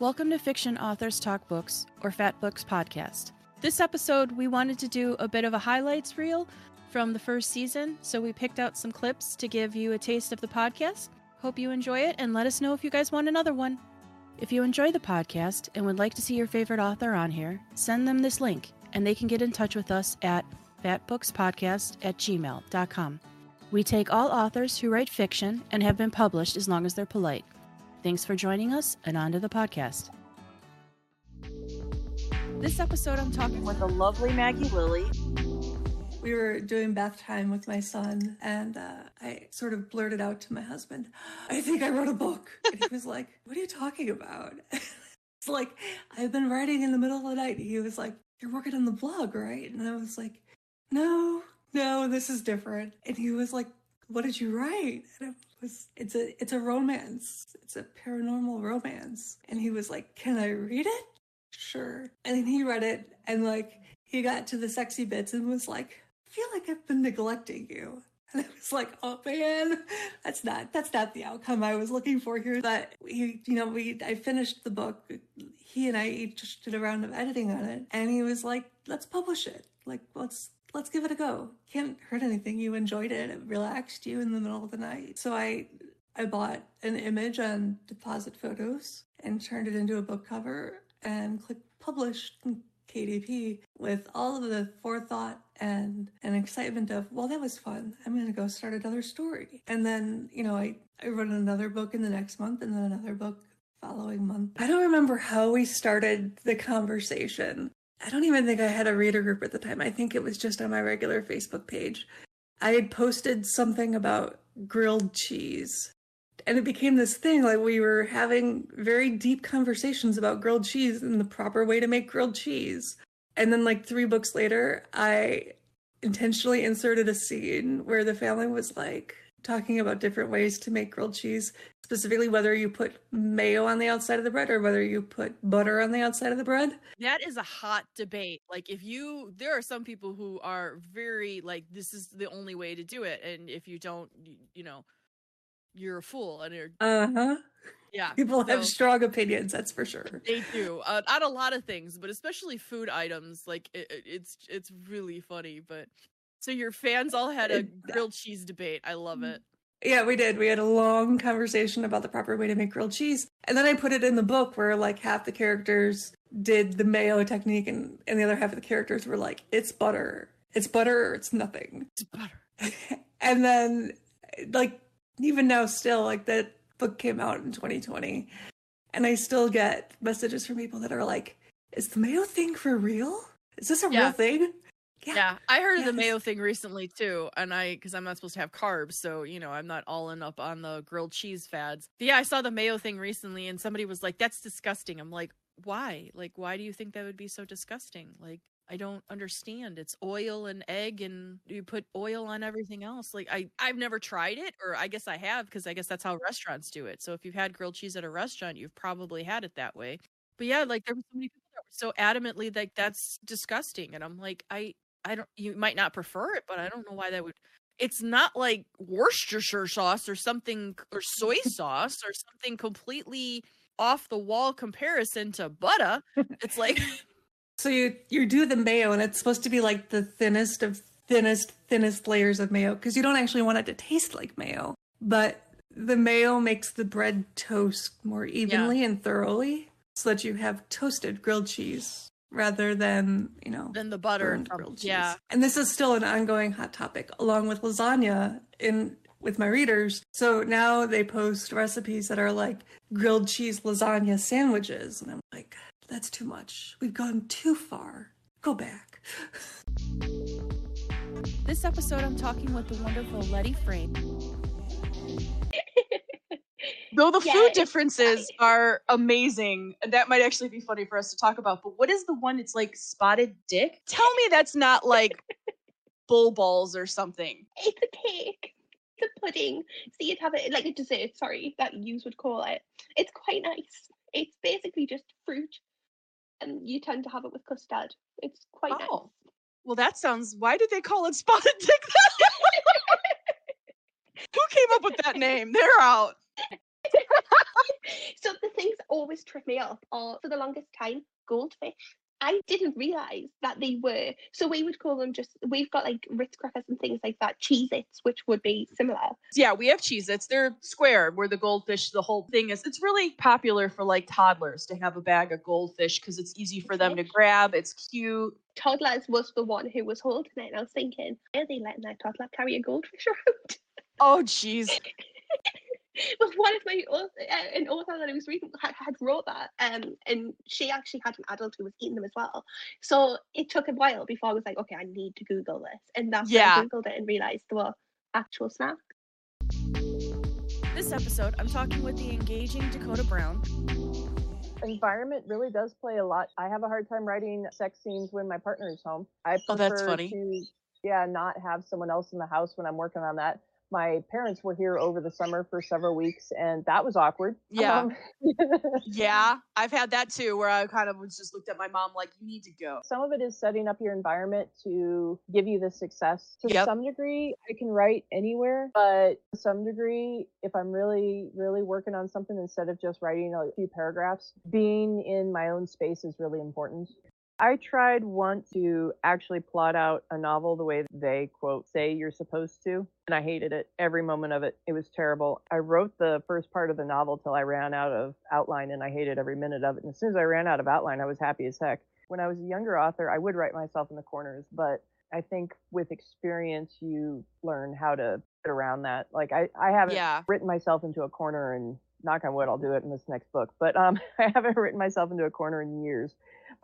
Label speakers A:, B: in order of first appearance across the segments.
A: Welcome to Fiction Authors Talk Books, or Fat Books Podcast. This episode, we wanted to do a bit of a highlights reel from the first season, so we picked out some clips to give you a taste of the podcast. Hope you enjoy it, and let us know if you guys want another one. If you enjoy the podcast and would like to see your favorite author on here, send them this link, and they can get in touch with us at fatbookspodcast at gmail.com. We take all authors who write fiction and have been published as long as they're polite. Thanks for joining us, and on to the podcast. This episode, I'm talking with the lovely Maggie Lilly.
B: We were doing bath time with my son, and uh, I sort of blurted out to my husband, I think I wrote a book. And he was like, What are you talking about? it's like, I've been writing in the middle of the night. He was like, You're working on the blog, right? And I was like, No, no, this is different. And he was like, What did you write? And I was it's a it's a romance. It's a paranormal romance. And he was like, "Can I read it?" Sure. And then he read it and like he got to the sexy bits and was like, "I feel like I've been neglecting you." And I was like, "Oh man, that's not that's not the outcome I was looking for here." But he, you know, we I finished the book. He and I each did a round of editing on it, and he was like, "Let's publish it. Like, let's let's give it a go. Can't hurt anything. You enjoyed it. It relaxed you in the middle of the night. So I I bought an image on Depositphotos and turned it into a book cover and clicked publish in KDP with all of the forethought and an excitement of, well, that was fun. I'm going to go start another story. And then, you know, I, I wrote another book in the next month and then another book following month. I don't remember how we started the conversation, I don't even think I had a reader group at the time. I think it was just on my regular Facebook page. I had posted something about grilled cheese. And it became this thing like we were having very deep conversations about grilled cheese and the proper way to make grilled cheese. And then, like, three books later, I intentionally inserted a scene where the family was like, talking about different ways to make grilled cheese, specifically whether you put mayo on the outside of the bread or whether you put butter on the outside of the bread.
A: That is a hot debate. Like if you there are some people who are very like this is the only way to do it and if you don't you, you know you're a fool and you're
B: Uh-huh.
A: Yeah.
B: People have strong opinions, that's for sure.
A: They do. Uh, on a lot of things, but especially food items like it, it's it's really funny, but so your fans all had a grilled cheese debate. I love it.
B: Yeah, we did. We had a long conversation about the proper way to make grilled cheese. And then I put it in the book where like half the characters did the mayo technique and, and the other half of the characters were like, it's butter. It's butter or it's nothing.
A: It's butter.
B: and then like even now still like that book came out in 2020 and I still get messages from people that are like, is the mayo thing for real? Is this a yeah. real thing?
A: Yeah. yeah. I heard yes. of the mayo thing recently too, and I because I'm not supposed to have carbs, so you know I'm not all in up on the grilled cheese fads. But yeah, I saw the mayo thing recently, and somebody was like, "That's disgusting." I'm like, "Why? Like, why do you think that would be so disgusting? Like, I don't understand. It's oil and egg, and you put oil on everything else. Like, I I've never tried it, or I guess I have because I guess that's how restaurants do it. So if you've had grilled cheese at a restaurant, you've probably had it that way. But yeah, like there were so many people that were so adamantly like that's disgusting, and I'm like, I I don't you might not prefer it, but I don't know why that would it's not like Worcestershire sauce or something or soy sauce or something completely off the wall comparison to butter. It's like
B: So you you do the mayo and it's supposed to be like the thinnest of thinnest thinnest layers of mayo because you don't actually want it to taste like mayo. But the mayo makes the bread toast more evenly yeah. and thoroughly so that you have toasted grilled cheese rather than you know
A: than the butter and grilled cheese. Yeah,
B: and this is still an ongoing hot topic, along with lasagna in with my readers. So now they post recipes that are like grilled cheese lasagna sandwiches, and I'm like, that's too much. We've gone too far. Go back.
A: This episode, I'm talking with the wonderful Letty Frame. Though the yeah, food differences are amazing, and that might actually be funny for us to talk about. But what is the one? It's like spotted dick. Tell me that's not like bull balls or something.
C: It's a cake. It's a pudding. So you'd have it like a dessert. Sorry, that you would call it. It's quite nice. It's basically just fruit, and you tend to have it with custard. It's quite oh. nice.
A: Well, that sounds. Why did they call it spotted dick? Who came up with that name? They're out.
C: so the thing's always trip me up are for the longest time goldfish. I didn't realize that they were. So we would call them just, we've got like Ritz crackers and things like that, Cheez Its, which would be similar.
A: Yeah, we have Cheez Its. They're square where the goldfish, the whole thing is. It's really popular for like toddlers to have a bag of goldfish because it's easy for them to grab. It's cute.
C: Toddlers was the one who was holding it. And I was thinking, are they letting their toddler carry a goldfish around?
A: Oh, jeez.
C: but one of my author, uh, an author that I was reading had, had wrote that, um, and she actually had an adult who was eating them as well. So it took a while before I was like, okay, I need to Google this, and that's
A: Yeah.
C: when I googled it and realized they were actual snacks.
A: This episode, I'm talking with the engaging Dakota Brown.
D: environment really does play a lot. I have a hard time writing sex scenes when my partner is home. I prefer
A: Oh, that's funny.
D: to yeah, not have someone else in the house when I'm working on that. My parents were here over the summer for several weeks and that was awkward.
A: Yeah.
D: Um,
A: Yeah, I've had that too, where I kind of was just looked at my mom like, you need to go.
D: some of it is setting up your environment to give you the success. To
A: Yep.
D: some degree, I can write anywhere, but to some degree, if I'm really, really working on something instead of just writing a few paragraphs, being in my own space is really important. I tried once to actually plot out a novel the way they quote say you're supposed to, and I hated it every moment of it. It was terrible. I wrote the first part of the novel till I ran out of outline, and I hated every minute of it. And as soon as I ran out of outline, I was happy as heck. When I was a younger author, I would write myself in the corners, but I think with experience, you learn how to get around that. Like I, I haven't
A: Yeah.
D: written myself into a corner, and knock on wood, I'll do it in this next book. But um, I haven't written myself into a corner in years.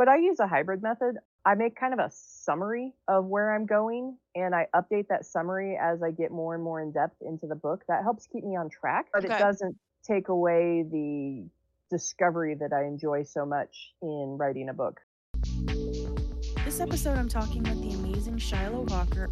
D: But I use a hybrid method. I make kind of a summary of where I'm going, and I update that summary as I get more and more in depth into the book. That helps keep me on track, but
A: Okay.
D: it doesn't take away the discovery that I enjoy so much in writing a book.
A: This episode, I'm talking with the amazing Shiloh Walker.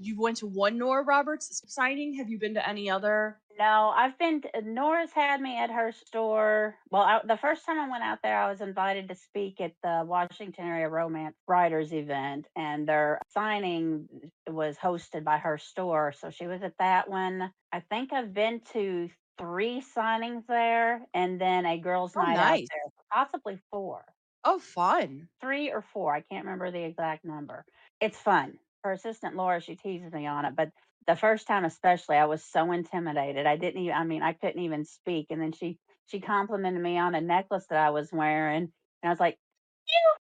A: You went to one Nora Roberts signing. Have you been to any other?
E: No, I've been. Nora's had me at her store. Well, I, the first time I went out there, I was invited to speak at the Washington Area Romance Writers event, and their signing was hosted by her store. So she was at that one. I think I've been to three signings there, and then a girls'
A: Oh,
E: night out there, possibly four,
A: Oh, fun.
E: three or four. I can't remember the exact number. It's fun. Her assistant Laura, she teases me on it, but the first time especially i was so intimidated i didn't even i mean i couldn't even speak and then she she complimented me on a necklace that i was wearing and i was like Ew.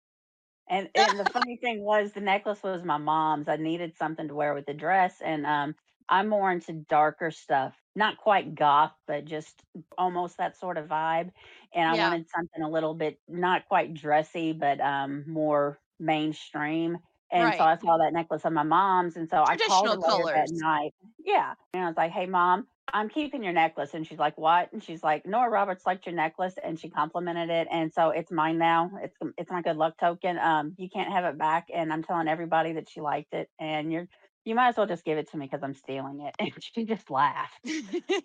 E: and, and the funny thing was the necklace was my mom's i needed something to wear with the dress and um i'm more into darker stuff not quite goth but just almost that sort of vibe and i
A: Yeah.
E: wanted something a little bit not quite dressy but um more mainstream and so I saw that necklace on my mom's, and so I called her later that night. Yeah, and I was like, "Hey, mom, I'm keeping your necklace," and she's like, "What?" And she's like, "Nora Roberts liked your necklace," and she complimented it, and so it's mine now. It's it's my good luck token. Um, you can't have it back, and I'm telling everybody that she liked it, and you're you might as well just give it to me because I'm stealing it. And she just laughed.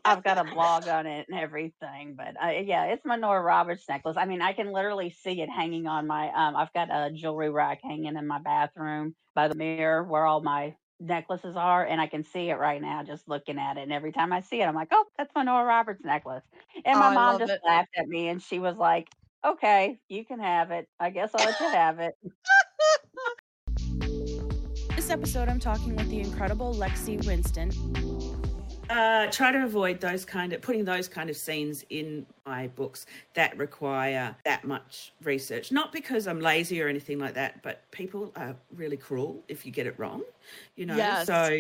E: I've got a blog on it and everything. But uh, yeah, it's my Nora Roberts necklace. I mean, I can literally see it hanging on my. Um, I've got a jewelry rack hanging in my bathroom by the mirror where all my necklaces are, and I can see it right now just looking at it. And every time I see it, I'm like, oh, that's my Nora Roberts necklace. And
A: Oh,
E: my
A: I
E: mom just
A: it.
E: laughed at me, and she was like, okay, you can have it. I guess I'll let you have it.
A: This episode, I'm talking with the incredible Lexi Winston.
F: uh, try to avoid those kind of putting those kind of scenes in my books that require that much research. Not because I'm lazy or anything like that, but people are really cruel if you get it wrong. You know,
A: Yes.
F: so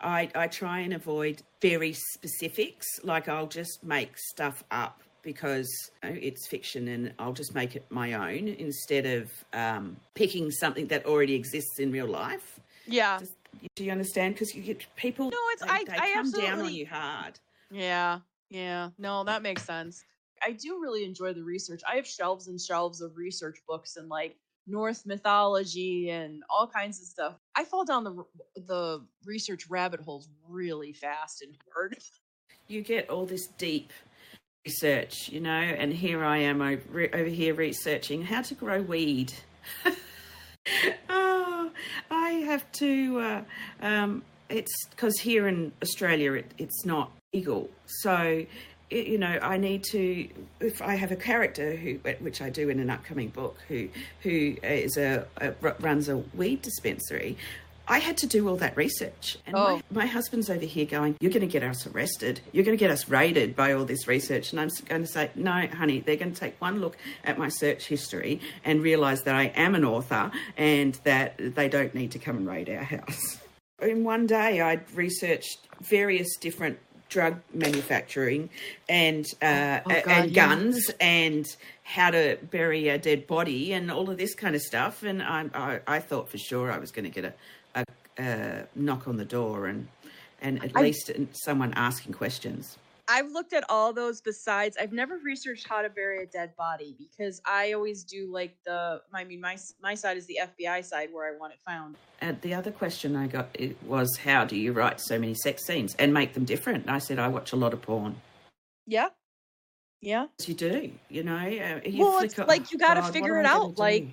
F: I I try and avoid very specifics. Like I'll just make stuff up because you know, it's fiction and I'll just make it my own instead of um, picking something that already exists in real life.
A: Yeah.
F: Just, do you understand? Because you get people.
A: No, it's-
F: they,
A: I-
F: they
A: I
F: come down on
A: absolutely-
F: you hard.
A: Yeah. Yeah. No, that makes sense. I do really enjoy the research. I have shelves and shelves of research books and like Norse mythology and all kinds of stuff. I fall down the the research rabbit holes really fast and hard.
F: You get all this deep research, you know, and here I am over, over here researching how to grow weed. oh, I have to. Uh, um, it's because here in Australia it, it's not legal, so you know, I need to, if I have a character who, which I do in an upcoming book, who who is a, a runs a weed dispensary, I had to do all that research. And
G: Oh.
F: my, my husband's over here going, You're going to get us arrested. You're going to get us raided by all this research. And I'm going to say, No, honey, they're going to take one look at my search history and realize that I am an author and that they don't need to come and raid our house. In one day, I'd researched various different drug manufacturing and uh,
G: Oh, God,
F: and
G: yeah.
F: guns and how to bury a dead body and all of this kind of stuff. And I, I, I thought for sure I was going to get a, a, a knock on the door and and at
A: I-
F: least someone asking questions.
A: I've looked at all those besides I've never researched how to bury a dead body because I always do like the I mean my my side is the FBI side where I want it found.
F: And the other question I got it was, how do you write so many sex scenes and make them different? And I said, I watch a lot of porn.
A: Yeah. Yeah.
F: Yes, you do, you know. uh, you
A: Well, it's like you gotta figure it out, like,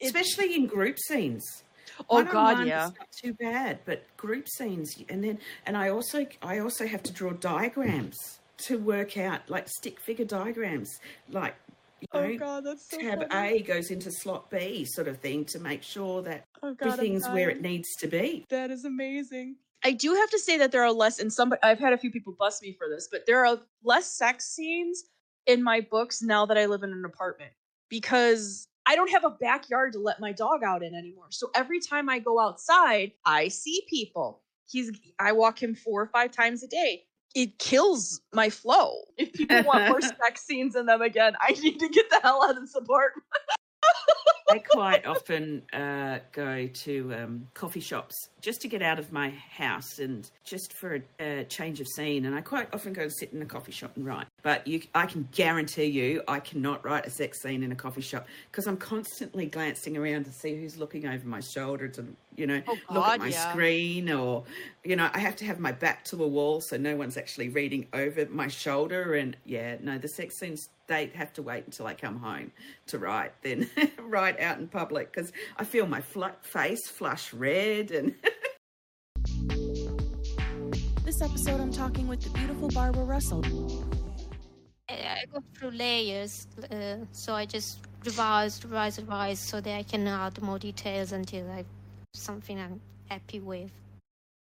F: especially in group scenes.
A: Oh
F: One-on-one,
A: god, yeah.
F: it's not too bad, but group scenes, and then and I also I also have to draw diagrams to work out like stick figure diagrams, like you oh, know,
A: Oh god, that's so
F: tab
A: funny.
F: A goes into slot B, sort of thing, to make sure that
A: Oh god,
F: everything's where it needs to be.
A: That is amazing. I do have to say that there are less, and some I've had a few people bust me for this, but there are less sex scenes in my books now that I live in an apartment because I don't have a backyard to let my dog out in anymore. So every time I go outside, I see people. He's I walk him four or five times a day. It kills my flow. If people want more sex scenes in them again, I need to get the hell out of this apartment.
F: I quite often uh, go to um, coffee shops just to get out of my house and just for a, a change of scene. And I quite often go and sit in a coffee shop and write. But you, I can guarantee you, I cannot write a sex scene in a coffee shop because I'm constantly glancing around to see who's looking over my shoulder to, you know,
G: Oh,
F: look at my
G: yeah.
F: screen or, you know, I have to have my back to a wall so no one's actually reading over my shoulder. And yeah, no, the sex scenes, they have to wait until I come home to write, then write out in public because I feel my fl- face flush red and.
G: This episode, I'm talking with the beautiful Barbara Russell.
H: I go through layers, uh, so I just revise, revise, revise, so that I can add more details until I something I'm happy with.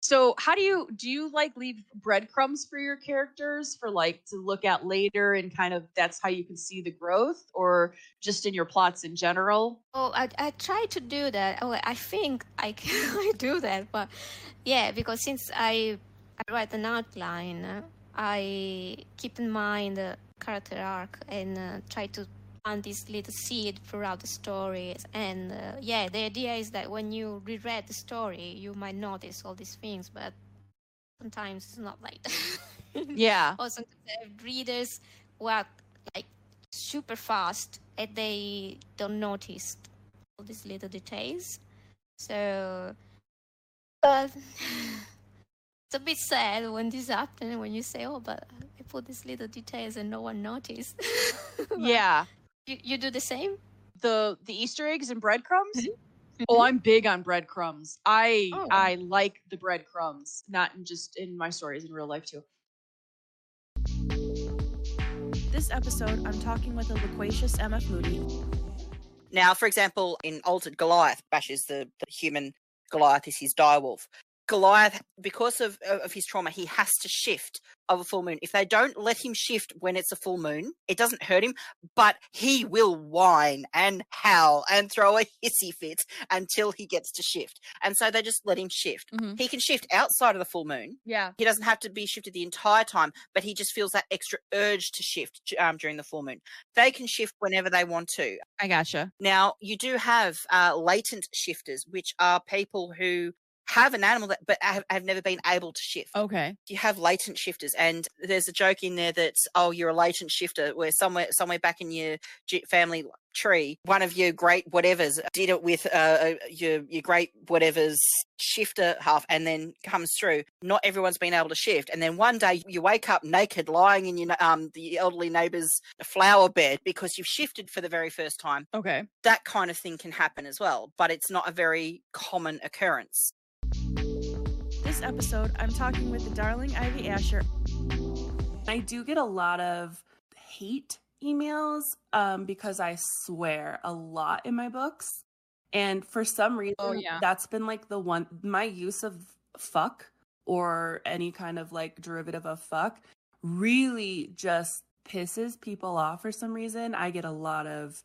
A: So, how do you do you like leave breadcrumbs for your characters for like to look at later and kind of that's how you can see the growth or just in your plots in general?
H: Oh, I I try to do that. Oh, I think I can I do that, but yeah, because since I I write an outline, uh, I keep in mind character arc and uh, try to plant this little seed throughout the stories. And uh, yeah, the idea is that when you reread the story, you might notice all these things, but sometimes it's not like that.
A: Yeah.
H: or sometimes readers who are like super fast and they don't notice all these little details. So, but it's a bit sad when this happens when you say, "Oh, but I put these little details and no one noticed."
A: Yeah.
H: you, you do the same.
A: The the Easter eggs and breadcrumbs? Mm-hmm. Oh, mm-hmm. I'm big on breadcrumbs. I
H: Oh.
A: I like the breadcrumbs, not in just in my stories in real life too.
G: This episode, I'm talking with a loquacious MF Moody.
I: Now, for example, in Altered Goliath, Bash is the, the human, Goliath is his direwolf. Goliath, because of, of his trauma, he has to shift of a full moon. If they don't let him shift when it's a full moon, it doesn't hurt him, but he will whine and howl and throw a hissy fit until he gets to shift. And so they just let him shift.
G: Mhm.
I: He can shift outside of the full moon,
A: Yeah.
I: he doesn't have to be shifted the entire time, but he just feels that extra urge to shift um, during the full moon. They can shift whenever they want to.
G: I gotcha.
I: Now, you do have uh, latent shifters, which are people who have an animal that but have, have never been able to shift.
G: Okay.
I: You have latent shifters, and there's a joke in there that's oh, you're a latent shifter, where somewhere somewhere back in your family tree, one of your great whatevers did it with uh, uh, your your great whatever's shifter half, and then comes through. Not everyone's been able to shift, and then one day you wake up naked, lying in your um the elderly neighbour's flower bed because you've shifted for the very first time
G: Okay.
I: that kind of thing can happen as well, but it's not a very common occurrence.
G: This episode, I'm talking with the darling Ivy Asher.
J: I I do get a lot of hate emails um, because I swear a lot in my books. And for some reason,
A: Oh, yeah.
J: that's been like the one, my use of fuck or any kind of like derivative of fuck really just pisses people off for some reason. I get a lot of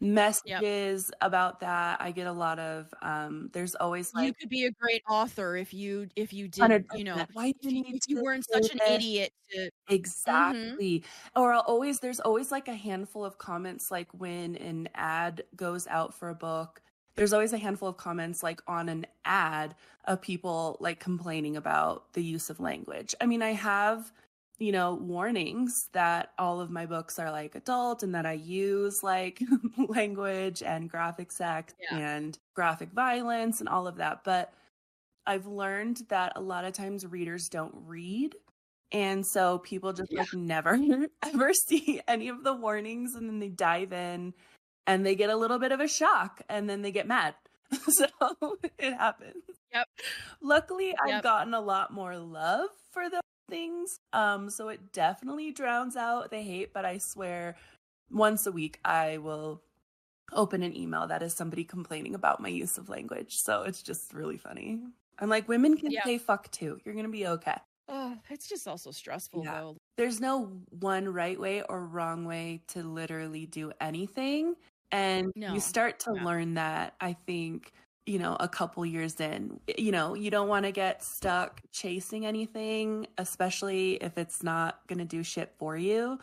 J: messages about that. I get a lot of, um, there's always like,
A: you could be a great author if you if you did you know
J: Why
A: if
J: you
A: if you weren't such an idiot to
J: Exactly. Or I'll always there's always like a handful of comments like when an ad goes out for a book. There's always a handful of comments like on an ad of people like complaining about the use of language. I mean, I have you know warnings that all of my books are like adult and that I use like language and graphic sex
A: Yeah.
J: and graphic violence and all of that, but I've learned that a lot of times readers don't read and so people just like never ever see any of the warnings and then they dive in and they get a little bit of a shock and then they get mad. so it happens.
A: Yep.
J: Luckily I've gotten a lot more love for those things. Um so it definitely drowns out the hate, but I swear once a week I will open an email that is somebody complaining about my use of language. So it's just really funny. I'm like women can
A: Yeah.
J: say fuck too. You're going to be okay
A: oh it's just also stressful
J: Yeah.
A: though
J: there's no one right way or wrong way to literally do anything and
A: No.
J: you start to
A: No.
J: learn that i think you know a couple years in you know you don't want to get stuck chasing anything especially if it's not going to do shit for you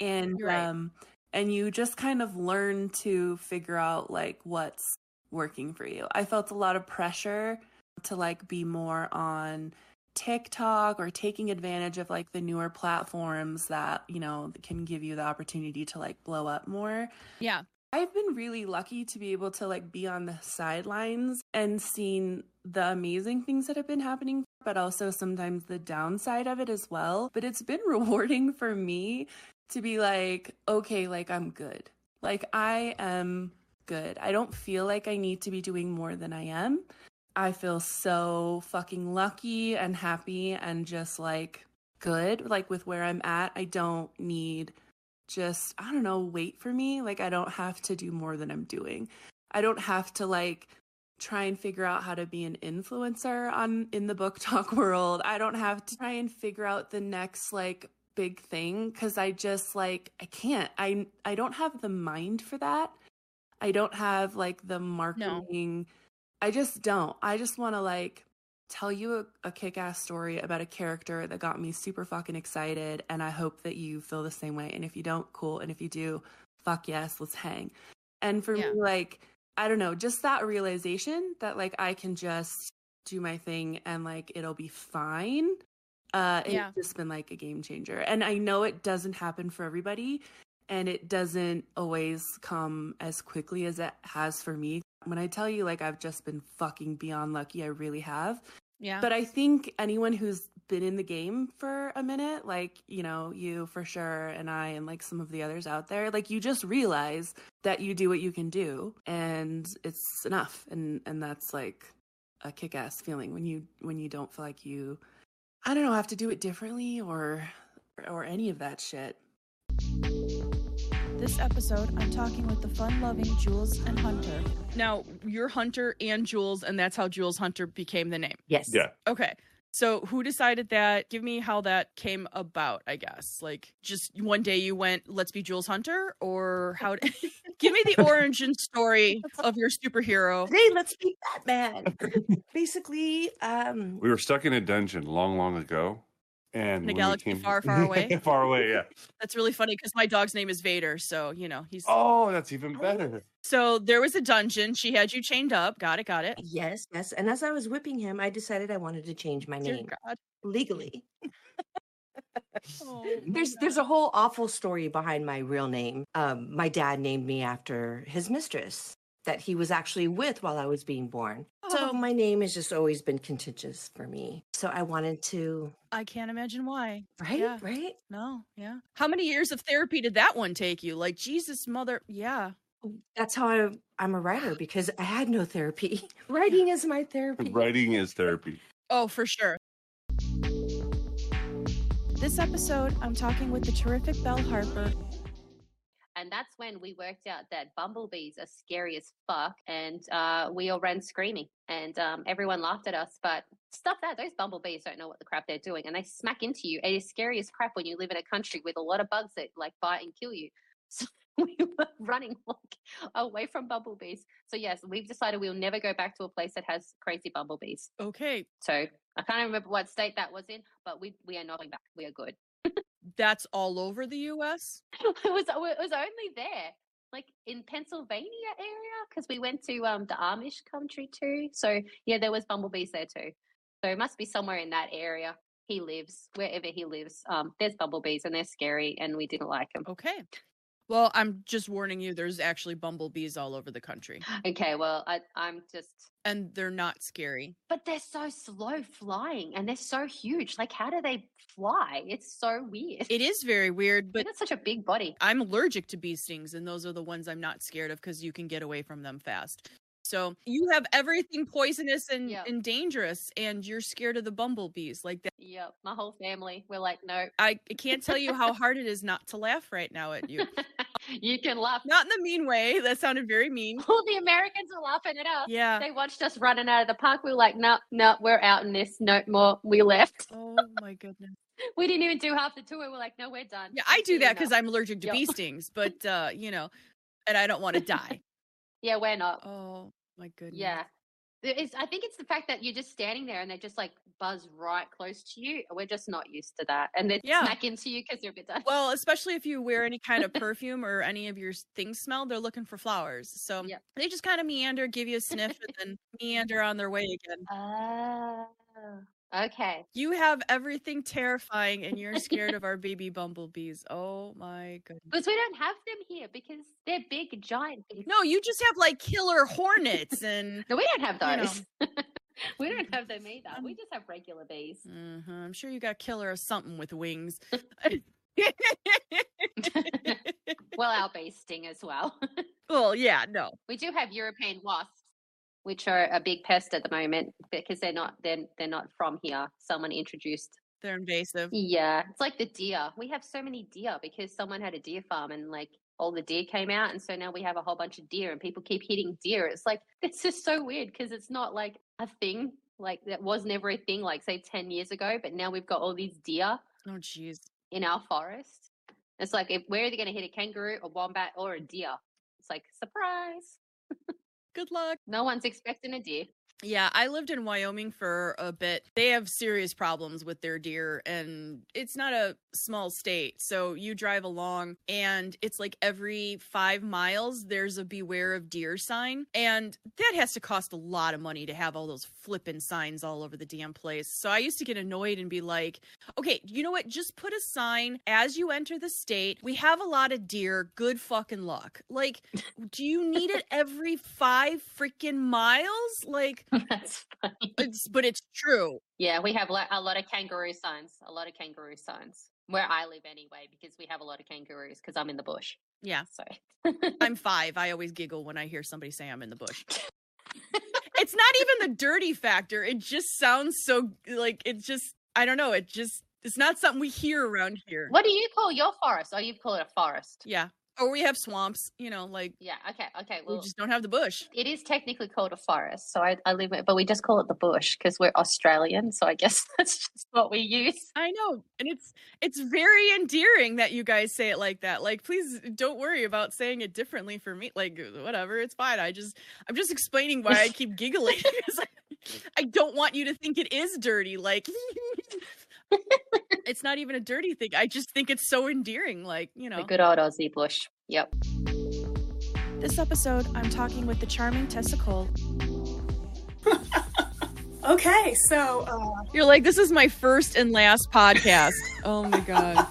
J: and
A: right.
J: um and you just kind of learn to figure out like what's working for you i felt a lot of pressure to like be more on TikTok or taking advantage of like the newer platforms that, you know, can give you the opportunity to like blow up more.
A: yeah
J: I've been really lucky to be able to like be on the sidelines and seen the amazing things that have been happening, but also sometimes the downside of it as well. But it's been rewarding for me to be like, okay, like I'm good. Like I am good. I don't feel like I need to be doing more than I am. I feel so fucking lucky and happy and just like good, like with where I'm at. I don't need just, I don't know, wait for me. Like, I don't have to do more than I'm doing. I don't have to like try and figure out how to be an influencer on in the book talk world. I don't have to try and figure out the next like big thing cuz I just like I can't. I I don't have the mind for that. I don't have like the marketing. I just don't. I just want to like tell you a, a kick-ass story about a character that got me super fucking excited and I hope that you feel the same way. And if you don't, cool. And if you do, fuck yes, let's hang. And for
A: Yeah.
J: me like I don't know, just that realization that like I can just do my thing and like it'll be fine. Uh it's
A: Yeah.
J: just been like a game changer. And I know it doesn't happen for everybody and it doesn't always come as quickly as it has for me. When I tell you like I've just been fucking beyond lucky, I really have.
A: yeah
J: But I think anyone who's been in the game for a minute, like, you know, you for sure and I and like some of the others out there, like you just realize that you do what you can do and it's enough. And and that's like a kick ass feeling when you when you don't feel like you I don't know, have to do it differently or or any of that shit.
A: This episode, I'm talking with the fun loving Jules and Hunter. Now, you're Hunter and Jules, and that's how Jules Hunter became the name.
K: Yes.
L: Yeah.
A: Okay. So, who decided that? Give me how that came about, I guess. Like, just one day you went, let's be Jules Hunter? Or how? d- Give me the origin story of your superhero.
K: Today, let's be Batman. Basically, um,
L: We were stuck in a dungeon long, long ago. And
A: In a
L: when we
A: galaxy far, far away?
L: far away, yeah.
A: That's really funny because my dog's name is Vader. So, you know, he's.
L: Oh, that's even better.
A: So, there was a dungeon. She had you chained up. Got it. Got it.
K: yes, yes. And as I was whipping him, I decided I wanted to change my
A: Dear
K: name
A: God.
K: legally.
A: Oh,
K: There's there's a whole awful story behind my real name. Um, my dad named me after his mistress that he was actually with while I was being born. So
A: Oh.
K: my name has just always been contentious for me. So I wanted to,
A: I can't imagine why.
K: right,
A: Yeah.
K: right.
A: No, yeah. How many years of therapy did that one take you? Like Jesus, mother. Yeah.
K: Oh, that's how I, I'm a writer because I had no therapy. Writing is my therapy.
L: Writing is therapy.
A: Oh, for sure.
M: This episode, I'm talking with the terrific Belle Harper.
N: And that's when we worked out that bumblebees are scary as fuck, and uh, we all ran screaming, and um, everyone laughed at us. But stuff that those bumblebees don't know what the crap they're doing, and they smack into you. It is scary as crap when you live in a country with a lot of bugs that like bite and kill you. So we were running like away from bumblebees. So yes, we've decided we'll never go back to a place that has crazy bumblebees.
A: Okay.
N: So I can't remember what state that was in, but we we are not going back. We are good.
A: That's all over the US?
N: it was it was only there, like in Pennsylvania area, because we went to um the Amish country too. So yeah, there was bumblebees there too. So it must be somewhere in that area. He lives wherever he lives. Um, there's bumblebees and they're scary, and we didn't like them.
A: Okay. Well, I'm just warning you, there's actually bumblebees all over the country.
N: Okay, well, I, I'm just.
A: And they're not scary.
N: But they're so slow flying, and they're so huge. Like, how do they fly? It's so weird.
A: It is very weird, but
N: it's such a big body.
A: I'm allergic to bee stings, and those are the ones I'm not scared of because you can get away from them fast. So you have everything poisonous and, and dangerous, and you're scared of the bumblebees like that.
N: Yep, my whole family. We're like, no.
A: I can't tell you how hard it is not to laugh right now at you.
N: you can laugh.
A: Not in the mean way. That sounded very mean.
N: All the Americans were laughing at us.
A: Yeah.
N: They watched us running out of the park. We were like, no, no, we're out in this. No more. We left.
A: Oh my goodness.
N: We didn't even do half the tour. We're like, no, we're done.
A: Yeah, I do that because. I'm allergic to
N: Yep.
A: bee stings, but uh, you know, and I don't want to die.
N: Yeah, we're not.
A: Oh my goodness.
N: Yeah. It's, I think it's the fact that you're just standing there and they just like buzz right close to you. We're just not used to that. And they
A: Yeah.
N: smack into you because you're a bit done.
A: Well, especially if you wear any kind of perfume or any of your things smell, they're looking for flowers. So they just kind of meander, give you a sniff, and then meander on their way again.
N: Oh, okay.
A: You have everything terrifying, and you're scared of our baby bumblebees. Oh my goodness.
N: Because we don't have them here because they're big, giant things.
A: No, you just have like killer hornets and.
N: No, we don't have
A: you know.
N: those. we don't have them either. We just have regular bees.
A: Mhm, I'm sure you got killer of something with wings.
N: well, our bees sting as well.
A: well, yeah, no.
N: We do have European wasps, which are a big pest at the moment because they're not they're they're not from here. Someone introduced.
A: They're invasive.
N: Yeah, it's like the deer. We have so many deer because someone had a deer farm and like all the deer came out, and so now we have a whole bunch of deer, and people keep hitting deer. It's like it's just so weird because it's not like a thing. Like that was never a thing, like say ten years ago, but now we've got all these deer
A: Oh, jeez.
N: in our forest. It's like if we're they going to hit a kangaroo, a wombat, or a deer. It's like surprise.
A: Good luck.
N: No one's expecting a deer.
A: Yeah, I lived in Wyoming for a bit. They have serious problems with their deer, and it's not a small state. So you drive along, and it's like every five miles, there's a beware of deer sign. And that has to cost a lot of money to have all those flippin' signs all over the damn place. So I used to get annoyed and be like, okay, you know what? Just put a sign as you enter the state. We have a lot of deer. Good fucking luck. Like, do you need it every five freaking miles? Like,
N: That's funny.
A: it's, but it's true.
N: Yeah, we have a lot of kangaroo signs. A lot of kangaroo signs where I live anyway, because we have a lot of kangaroos. Because I'm in the bush.
A: Yeah.
N: So
A: I'm five. I always giggle when I hear somebody say I'm in the bush. it's not even the dirty factor. It just sounds so like it just I don't know. It just it's not something we hear around here.
N: what do you call your forest? Oh, you call it a forest.
A: Yeah. Or we have swamps, you know, like
N: Yeah. Okay. Okay.
A: we just don't have the bush.
N: it is technically called a forest. So I, I live it, but we just call it the bush because we're Australian. So I guess that's just what we use.
A: I know. And it's it's very endearing that you guys say it like that. Like please don't worry about saying it differently for me. Like whatever, it's fine. I just I'm just explaining why I keep giggling. It's like, I don't want you to think it is dirty. Like it's not even a dirty thing. I just think it's so endearing. Like, you know.
N: The good old Aussie bush. Yep.
M: This episode, I'm talking with the charming Tessa Cole.
O: Okay, so uh,
A: You're like, this is my first and last podcast. oh my god.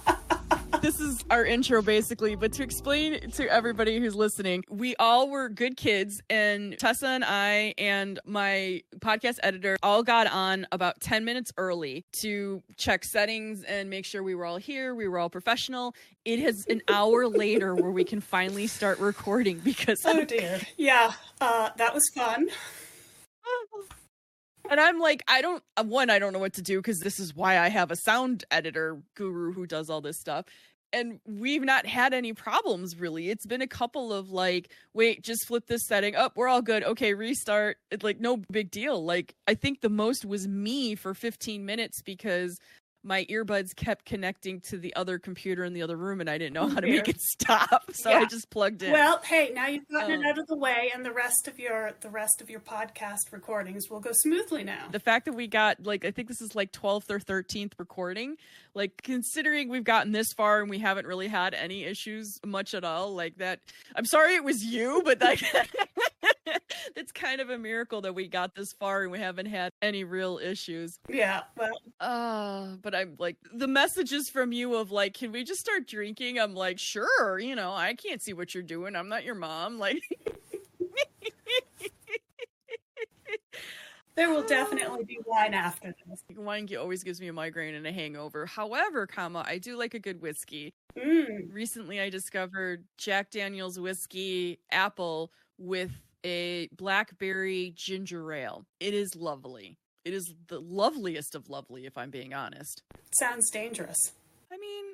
A: This is our intro basically, but to explain to everybody who's listening, we all were good kids and Tessa and I and my podcast editor all got on about 10 minutes early to check settings and make sure we were all here, we were all professional. It is an hour later where we can finally start recording because
O: oh dear, yeah, uh, that was fun.
A: And I'm like, I don't, uh, one, I don't know what to do because this is why I have a sound editor guru who does all this stuff. And we've not had any problems really. It's been a couple of like, wait, just flip this setting up. we're all good. Okay, restart. It's like, no big deal. Like, I think the most was me for 15 minutes because my earbuds kept connecting to the other computer in the other room and I didn't know
O: Oh,
A: how to make it stop. So I just plugged in.
O: Well, hey, now you've gotten
A: Um,
O: it out of the way, and the rest of your the rest of your podcast recordings will go smoothly now.
A: the fact that we got like I think this is like 12th or 13th recording, like considering we've gotten this far and we haven't really had any issues much at all, like that I'm sorry it was you, but like it's kind of a miracle that we got this far and we haven't had any real issues.
O: Yeah, well,
A: Uh, but I'm like the messages from you of like, can we just start drinking? I'm like, sure, you know, I can't see what you're doing. I'm not your mom. Like
O: there will definitely be wine after this.
A: wine always gives me a migraine and a hangover. However, comma, I do like a good whiskey.
O: Mm.
A: Recently, I discovered Jack Daniel's whiskey apple with a blackberry ginger ale. It is lovely. It is the loveliest of lovely, if I'm being honest.
O: Sounds dangerous.
A: I mean,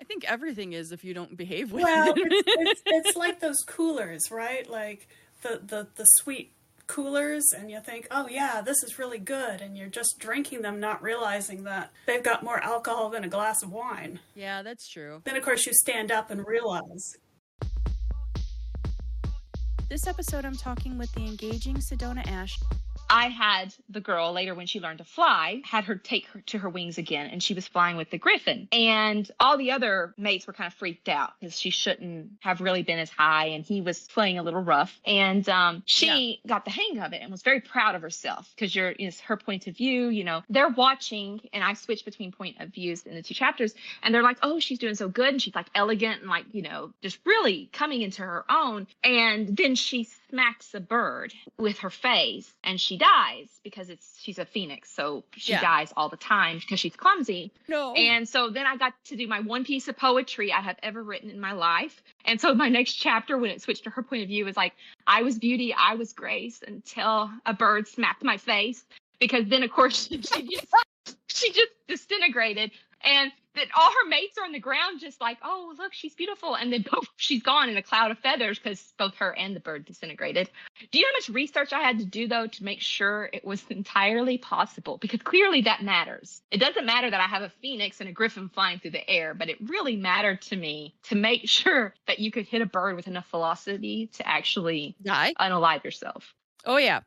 A: I think everything is if you don't behave with
O: Well,
A: it.
O: it's, it's, it's like those coolers, right? Like the, the, the sweet coolers, and you think, oh yeah, this is really good, and you're just drinking them, not realizing that they've got more alcohol than a glass of wine.
A: yeah, that's true.
O: Then, of course, you stand up and realize.
G: This episode, I'm talking with the engaging Sedona Ash.
P: I had the girl later when she learned to fly, had her take her to her wings again, and she was flying with the griffin. And all the other mates were kind of freaked out because she shouldn't have really been as high, and he was playing a little rough. And um, she got the hang of it and was very proud of herself because you're it's her point of view. You know, they're watching, and I switch between point of views in the two chapters, and they're like, "Oh, she's doing so good," and she's like elegant and like you know just really coming into her own. And then she smacks a bird with her face and she dies because it's she's a phoenix so she
A: Yeah.
P: dies all the time because she's clumsy
A: No.
P: and so then i got to do my one piece of poetry i have ever written in my life and so my next chapter when it switched to her point of view was like i was beauty i was grace until a bird smacked my face because then of course she just, she just disintegrated and that all her mates are on the ground just like oh look she's beautiful. And then poof she's gone in a cloud of feathers because both her and the bird disintegrated. Do you know how much research i had to do though to make sure it was entirely possible? Because clearly that matters. It doesn't matter that i have a phoenix and a griffin flying through the air but it really mattered to me to make sure that you could hit a bird with enough velocity to actually
A: die?
P: unalive yourself.
A: Oh yeah.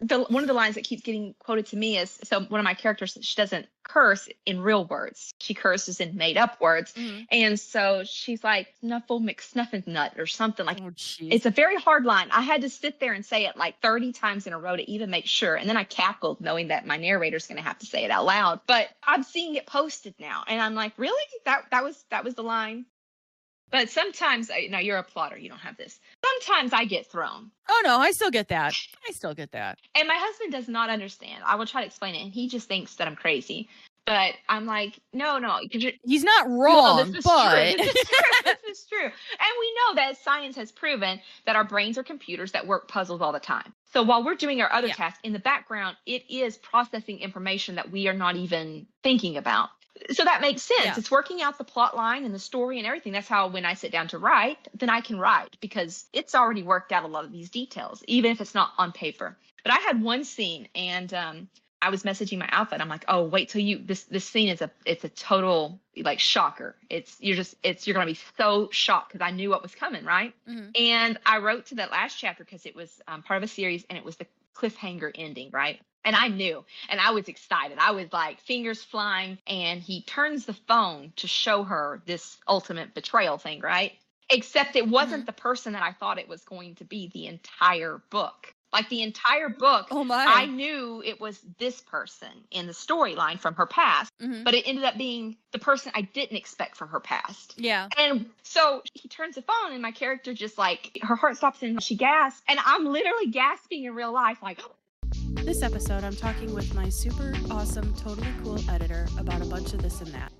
P: The one of the lines that keeps getting quoted to me is so one of my characters she doesn't curse in real words. She curses in made up words.
A: Mm-hmm.
P: and so she's like snuffle mcsnuffin nut or something like
A: Oh,
P: it's a very hard line. I had to sit there and say it like 30 times in a row to even make sure. And then i cackled knowing that my narrator's going to have to say it out loud. But i'm seeing it posted now. And i'm like really? That that was that was the line but sometimes I- now you're a plotter you don't have this sometimes i get thrown
A: Oh no, I still get that. I still get that.
P: and my husband does not understand. I will try to explain it, and he just thinks that I'm crazy. But I'm like, no, no,
A: He's not
P: No,
A: wrong,
P: this is
A: but
P: true. This is true. this is true. And we know that science has proven that our brains are computers that work puzzles all the time. So while we're doing our other tasks in the background, it is processing information that we are not even thinking about. So that makes sense.
A: Yeah.
P: It's working out the plot line and the story and everything. That's how when I sit down to write, then I can write because it's already worked out a lot of these details, even if it's not on paper. But I had one scene and um I was messaging my outfit. I'm like, oh, wait till you this this scene is a it's a total like shocker. It's you're just it's you're gonna be so shocked because I knew what was coming, right?
A: Mhm.
P: And I wrote to that last chapter because it was um, part of a series and it was the cliffhanger ending, right? And I knew, and I was excited. I was like fingers flying, and he turns the phone to show her this ultimate betrayal thing, right? Except it mm-hmm. wasn't the person that I thought it was going to be the entire book. Like the entire book,
A: Oh my.
P: I knew it was this person in the storyline from her past,
A: Mhm.
P: but it ended up being the person I didn't expect from her past.
A: Yeah.
P: And so he turns the phone, and my character just like her heart stops and she gasps, and I'm literally gasping in real life, like,
G: This episode, I'm talking with my super awesome, totally cool editor about a bunch of this and that.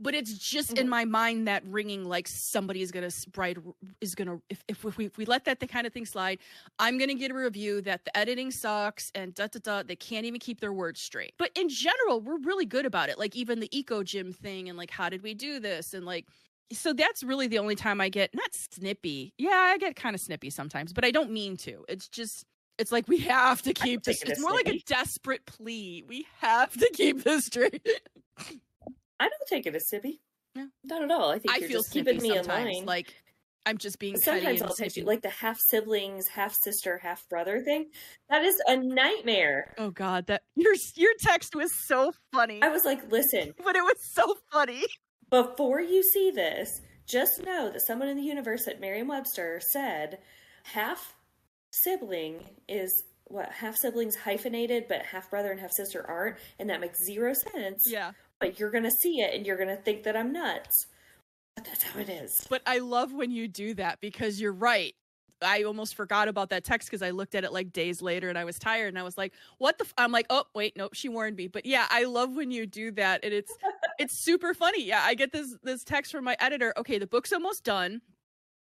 A: But it's just
M: Mm-hmm.
A: in my mind that ringing like somebody is gonna write is gonna if, if, if we if we let that the kind of thing slide i'm gonna get a review that the editing sucks and da da da they can't even keep their words straight. But in general we're really good about it like even the eco gym thing and like how did we do this? And like so that's really the only time i get not snippy. Yeah i get kind of snippy sometimes but i don't mean to. It's just it's like we have to keep this
Q: it
A: it's more like a desperate plea. We have to keep this straight
Q: I don't take it as snippy.
A: No.
Q: Not at all. I think
A: I
Q: you're
A: feel
Q: just keeping me in line.
A: like I'm just being
Q: sometimes I'll text you like the half siblings, half sister, half brother thing. That is a nightmare.
A: Oh God, that your your text was so funny.
Q: I was like, listen,
A: but it was so funny.
Q: Before you see this, just know that someone in the universe at Merriam-Webster said half sibling is what half siblings hyphenated, but half brother and half sister aren't, and that makes zero sense.
A: Yeah.
Q: But you're gonna see it, and you're gonna think that I'm nuts. But that's how it is.
A: But I love when you do that because you're right. I almost forgot about that text because I looked at it like days later and I was tired and I was like, "What the?" F-? I'm like, "Oh, wait, nope, she warned me." But yeah, I love when you do that, and it's it's super funny. Yeah, I get this this text from my editor. Okay, the book's almost done.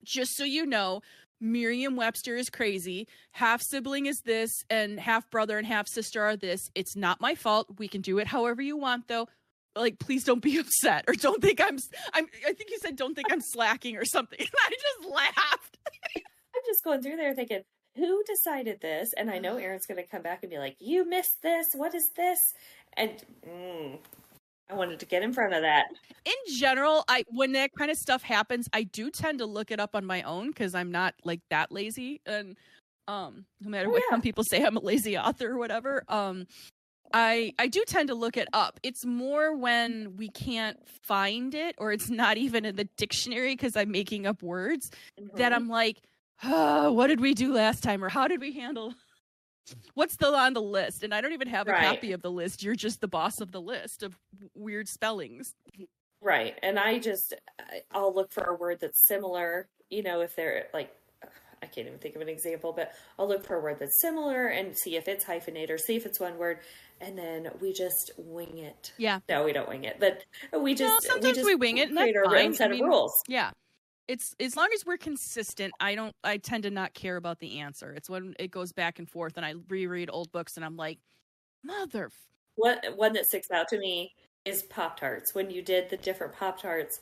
A: Just so you know, Merriam Webster is crazy. Half sibling is this, and half brother and half sister are this. It's not my fault. We can do it however you want, though. Like, please don't be upset or don't think I'm. I'm I think you said don't think I'm slacking or something. I just laughed.
Q: I'm just going through there thinking, who decided this? And I know Aaron's gonna come back and be like, "You missed this. What is this?" And mm, I wanted to get in front of that.
A: in general, I when that kind of stuff happens, I do tend to look it up on my own because I'm not like that lazy. And um, no matter what some people say, I'm a lazy author or whatever. Um, I I do tend to look it up. It's more when we can't find it or it's not even in the dictionary because I'm making up words that
Q: Mhm.
A: I'm like, oh, what did we do last time or how did we handle? What's still on the list? And I don't even have a
Q: Right.
A: copy of the list. You're just the boss of the list of weird spellings.
Q: Right. And I just, I'll look for a word that's similar, you know, if they're like, I can't even think of an example, but I'll look for a word that's similar and see if it's hyphenated or see if it's one word. And then we just wing it.
A: Yeah.
Q: No, we don't wing it, but we just,
A: no, sometimes
Q: just
A: we wing it and
Q: create our
A: fine.
Q: own set
A: I
Q: of rules.
A: Yeah. It's as long as we're consistent, I don't I tend to not care about the answer. It's when it goes back and forth and I reread old books and I'm like, mother
Q: One, one that sticks out to me is Pop Tarts. When you did the different Pop Tarts,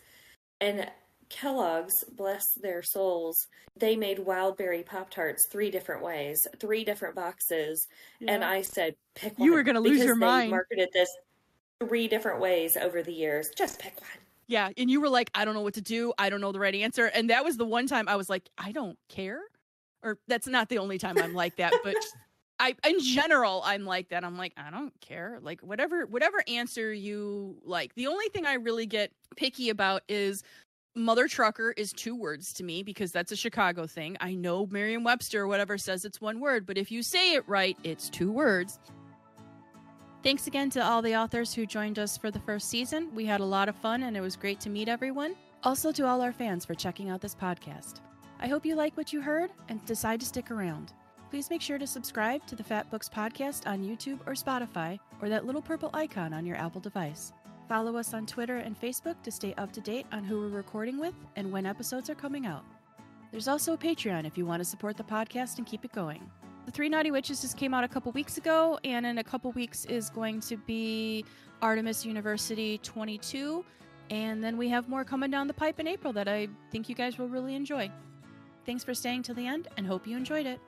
Q: and Kellogg's, bless their souls, they made Wildberry Pop Tarts three different ways, three different boxes. And I said, pick one.
A: You were gonna lose your mind.
Q: marketed this three different ways over the years. Just pick one.
A: Yeah, and you were like, I don't know what to do. I don't know the right answer. And that was the one time I was like, I don't care. Or that's not the only time I'm like that, but I in general I'm like that. I'm like, I don't care. Like whatever whatever answer you like. The only thing I really get picky about is Mother Trucker is two words to me because that's a Chicago thing. I know Merriam Webster or whatever says it's one word, but if you say it right, it's two words. Thanks again to all the authors who joined us for the first season. We had a lot of fun and it was great to meet everyone. Also, to all our fans for checking out this podcast. I hope you like what you heard and decide to stick around. Please make sure to subscribe to the Fat Books Podcast on YouTube or Spotify or that little purple icon on your Apple device. Follow us on Twitter and Facebook to stay up to date on who we're recording with and when episodes are coming out. There's also a Patreon if you want to support the podcast and keep it going. The Three Naughty Witches just came out a couple weeks ago, and in a couple weeks is going to be Artemis University 22. And then we have more coming down the pipe in April that I think you guys will really enjoy. Thanks for staying till the end and hope you enjoyed it.